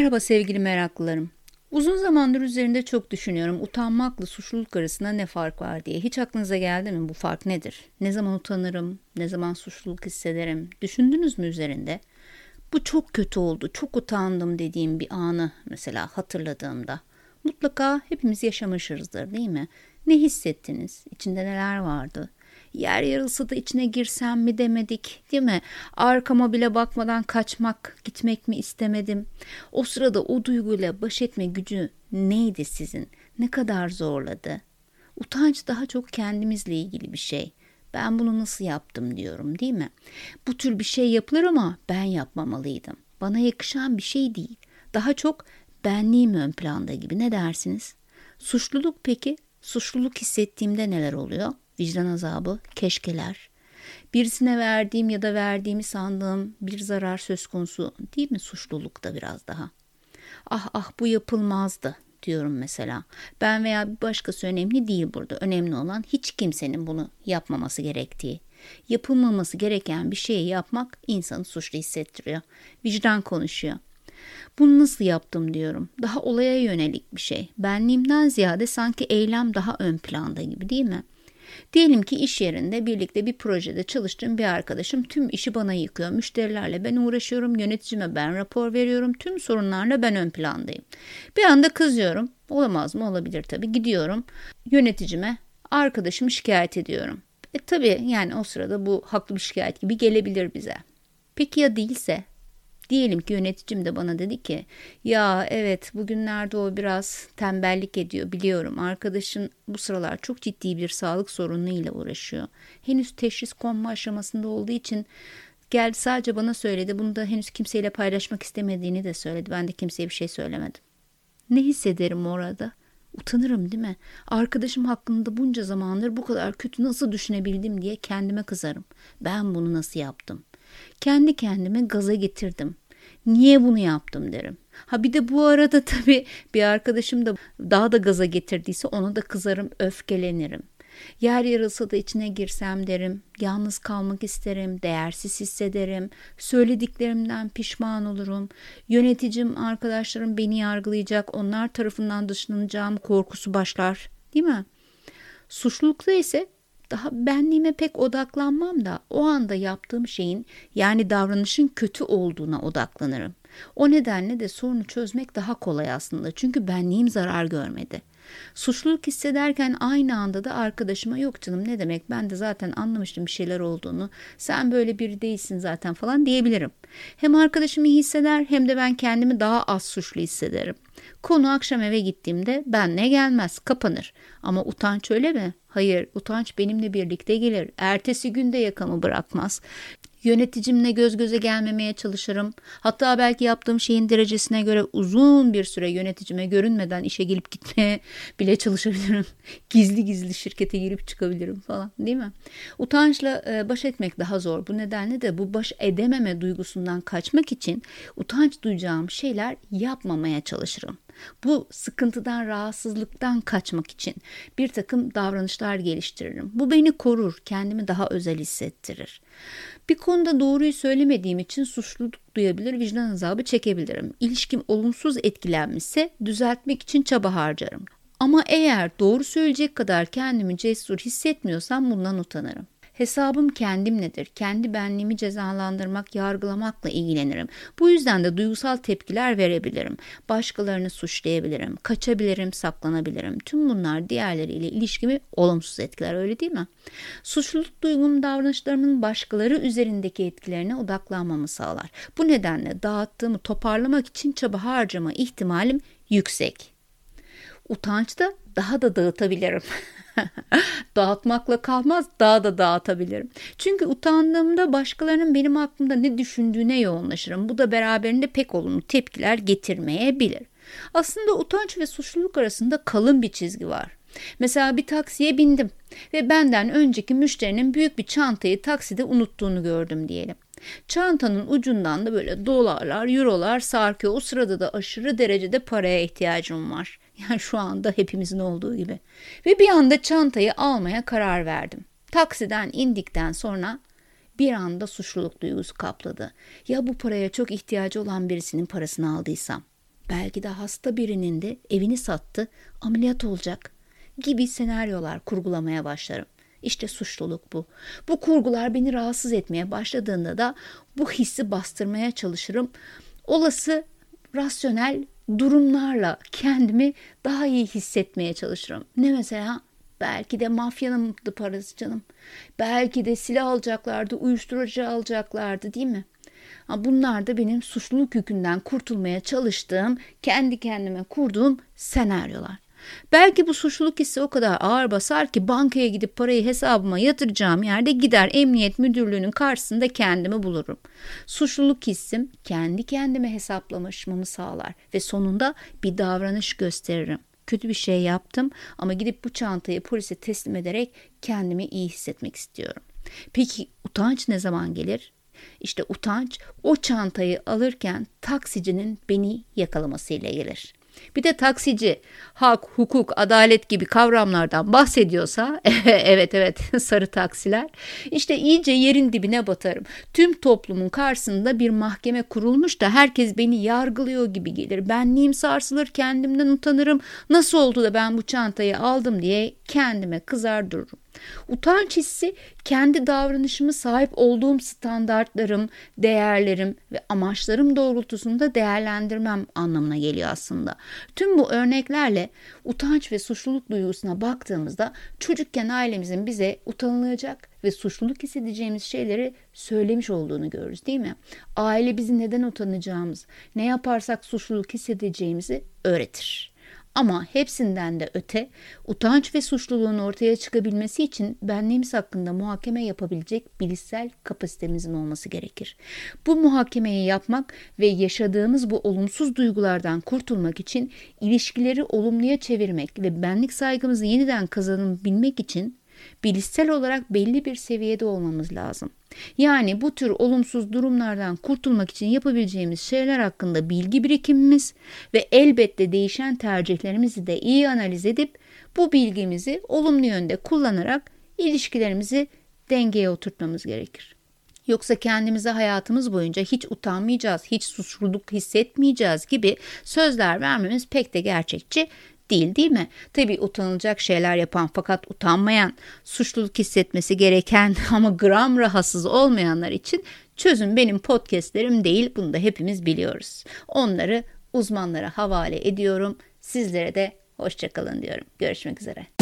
Merhaba sevgili meraklılarım. Uzun zamandır üzerinde çok düşünüyorum. Utanmakla suçluluk arasında ne fark var diye. Hiç aklınıza geldi mi bu fark nedir? Ne zaman utanırım? Ne zaman suçluluk hissederim? Düşündünüz mü üzerinde? Bu çok kötü oldu, çok utandım dediğim bir anı mesela hatırladığımda. Mutlaka hepimiz yaşamışızdır değil mi? Ne hissettiniz? İçinde neler vardı? Yer yarılsa da içine girsem mi demedik değil mi? Arkama bile bakmadan kaçmak, gitmek mi istemedim? O sırada o duyguyla baş etme gücü neydi sizin? Ne kadar zorladı? Utanç daha çok kendimizle ilgili bir şey. Ben bunu nasıl yaptım diyorum değil mi? Bu tür bir şey yapılır ama ben yapmamalıydım. Bana yakışan bir şey değil. Daha çok benliğim ön planda gibi ne dersiniz? Suçluluk peki? Suçluluk hissettiğimde neler oluyor? vicdan azabı, keşkeler. Birisine verdiğim ya da verdiğimi sandığım bir zarar söz konusu değil mi suçluluk da biraz daha. Ah ah bu yapılmazdı diyorum mesela. Ben veya bir başkası önemli değil burada. Önemli olan hiç kimsenin bunu yapmaması gerektiği. Yapılmaması gereken bir şeyi yapmak insanı suçlu hissettiriyor. Vicdan konuşuyor. Bunu nasıl yaptım diyorum. Daha olaya yönelik bir şey. Benliğimden ziyade sanki eylem daha ön planda gibi değil mi? Diyelim ki iş yerinde birlikte bir projede çalıştığım bir arkadaşım tüm işi bana yıkıyor. Müşterilerle ben uğraşıyorum, yöneticime ben rapor veriyorum, tüm sorunlarla ben ön plandayım. Bir anda kızıyorum. Olamaz mı? Olabilir tabii. Gidiyorum yöneticime arkadaşımı şikayet ediyorum. E tabii yani o sırada bu haklı bir şikayet gibi gelebilir bize. Peki ya değilse? Diyelim ki yöneticim de bana dedi ki ya evet bugünlerde o biraz tembellik ediyor biliyorum. Arkadaşın bu sıralar çok ciddi bir sağlık sorunuyla uğraşıyor. Henüz teşhis konma aşamasında olduğu için geldi sadece bana söyledi. Bunu da henüz kimseyle paylaşmak istemediğini de söyledi. Ben de kimseye bir şey söylemedim. Ne hissederim orada? Utanırım değil mi? Arkadaşım hakkında bunca zamandır bu kadar kötü nasıl düşünebildim diye kendime kızarım. Ben bunu nasıl yaptım? Kendi kendime gaza getirdim. Niye bunu yaptım derim. Ha bir de bu arada tabii bir arkadaşım da daha da gaza getirdiyse ona da kızarım, öfkelenirim. Yer yarılsa da içine girsem derim. Yalnız kalmak isterim, değersiz hissederim. Söylediklerimden pişman olurum. Yöneticim, arkadaşlarım beni yargılayacak, onlar tarafından dışlanacağım korkusu başlar. Değil mi? Suçlulukta ise daha benliğime pek odaklanmam da o anda yaptığım şeyin yani davranışın kötü olduğuna odaklanırım. O nedenle de sorunu çözmek daha kolay aslında çünkü benliğim zarar görmedi. Suçluluk hissederken aynı anda da arkadaşıma yok canım ne demek ben de zaten anlamıştım bir şeyler olduğunu sen böyle biri değilsin zaten falan diyebilirim. Hem arkadaşım iyi hisseder hem de ben kendimi daha az suçlu hissederim. Konu akşam eve gittiğimde ben ne gelmez kapanır ama utanç öyle mi? Hayır utanç benimle birlikte gelir. Ertesi günde yakamı bırakmaz. Yöneticimle göz göze gelmemeye çalışırım. Hatta belki yaptığım şeyin derecesine göre uzun bir süre yöneticime görünmeden işe gelip gitmeye bile çalışabilirim. Gizli gizli şirkete girip çıkabilirim falan değil mi? Utançla e, baş etmek daha zor. Bu nedenle de bu baş edememe duygusundan kaçmak için utanç duyacağım şeyler yapmamaya çalışırım. Bu sıkıntıdan, rahatsızlıktan kaçmak için bir takım davranışlar geliştiririm. Bu beni korur, kendimi daha özel hissettirir. Bir konuda doğruyu söylemediğim için suçluluk duyabilir, vicdan azabı çekebilirim. İlişkim olumsuz etkilenmişse düzeltmek için çaba harcarım. Ama eğer doğru söyleyecek kadar kendimi cesur hissetmiyorsam bundan utanırım. Hesabım kendimledir. Kendi benliğimi cezalandırmak, yargılamakla ilgilenirim. Bu yüzden de duygusal tepkiler verebilirim. Başkalarını suçlayabilirim, kaçabilirim, saklanabilirim. Tüm bunlar diğerleriyle ilişkimi olumsuz etkiler öyle değil mi? Suçluluk duygum davranışlarımın başkaları üzerindeki etkilerine odaklanmamı sağlar. Bu nedenle dağıttığımı toparlamak için çaba harcama ihtimalim yüksek. Utanç da daha da dağıtabilirim. Dağıtmakla kalmaz daha da dağıtabilirim. Çünkü utandığımda başkalarının benim hakkımda ne düşündüğüne yoğunlaşırım. Bu da beraberinde pek olumlu tepkiler getirmeyebilir. Aslında utanç ve suçluluk arasında kalın bir çizgi var. Mesela bir taksiye bindim ve benden önceki müşterinin büyük bir çantayı takside unuttuğunu gördüm diyelim. Çantanın ucundan da böyle dolarlar, eurolar sarkıyor. O sırada da aşırı derecede paraya ihtiyacım var. Yani şu anda hepimizin olduğu gibi. Ve bir anda çantayı almaya karar verdim. Taksiden indikten sonra bir anda suçluluk duygusu kapladı. Ya bu paraya çok ihtiyacı olan birisinin parasını aldıysam? Belki de hasta birinin de evini sattı, ameliyat olacak gibi senaryolar kurgulamaya başlarım. İşte suçluluk bu. Bu kurgular beni rahatsız etmeye başladığında da bu hissi bastırmaya çalışırım. Olası rasyonel durumlarla kendimi daha iyi hissetmeye çalışırım. Ne mesela? Belki de mafyanındı parası canım. Belki de silah alacaklardı, uyuşturucu alacaklardı değil mi? Bunlar da benim suçluluk yükünden kurtulmaya çalıştığım, kendi kendime kurduğum senaryolar. Belki bu suçluluk hissi o kadar ağır basar ki bankaya gidip parayı hesabıma yatıracağım yerde gider emniyet müdürlüğünün karşısında kendimi bulurum. Suçluluk hissim kendi kendime hesaplamışmamı sağlar ve sonunda bir davranış gösteririm. Kötü bir şey yaptım ama gidip bu çantayı polise teslim ederek kendimi iyi hissetmek istiyorum. Peki utanç ne zaman gelir? İşte utanç o çantayı alırken taksicinin beni yakalamasıyla gelir. Bir de taksici hak, hukuk, adalet gibi kavramlardan bahsediyorsa evet evet sarı taksiler işte iyice yerin dibine batarım. Tüm toplumun karşısında bir mahkeme kurulmuş da herkes beni yargılıyor gibi gelir. Benliğim sarsılır, kendimden utanırım. Nasıl oldu da ben bu çantayı aldım diye kendime kızar dururum. Utanç hissi kendi davranışımı sahip olduğum standartlarım, değerlerim ve amaçlarım doğrultusunda değerlendirmem anlamına geliyor aslında. Tüm bu örneklerle utanç ve suçluluk duygusuna baktığımızda çocukken ailemizin bize utanılacak ve suçluluk hissedeceğimiz şeyleri söylemiş olduğunu görürüz değil mi? Aile bizi neden utanacağımız, ne yaparsak suçluluk hissedeceğimizi öğretir. Ama hepsinden de öte utanç ve suçluluğun ortaya çıkabilmesi için benliğimiz hakkında muhakeme yapabilecek bilişsel kapasitemizin olması gerekir. Bu muhakemeyi yapmak ve yaşadığımız bu olumsuz duygulardan kurtulmak için ilişkileri olumluya çevirmek ve benlik saygımızı yeniden kazanabilmek için bilişsel olarak belli bir seviyede olmamız lazım. Yani bu tür olumsuz durumlardan kurtulmak için yapabileceğimiz şeyler hakkında bilgi birikimimiz ve elbette değişen tercihlerimizi de iyi analiz edip bu bilgimizi olumlu yönde kullanarak ilişkilerimizi dengeye oturtmamız gerekir. Yoksa kendimize hayatımız boyunca hiç utanmayacağız, hiç suçluluk hissetmeyeceğiz gibi sözler vermemiz pek de gerçekçi değil değil mi? Tabii utanılacak şeyler yapan fakat utanmayan, suçluluk hissetmesi gereken ama gram rahatsız olmayanlar için çözüm benim podcastlerim değil. Bunu da hepimiz biliyoruz. Onları uzmanlara havale ediyorum. Sizlere de hoşçakalın diyorum. Görüşmek üzere.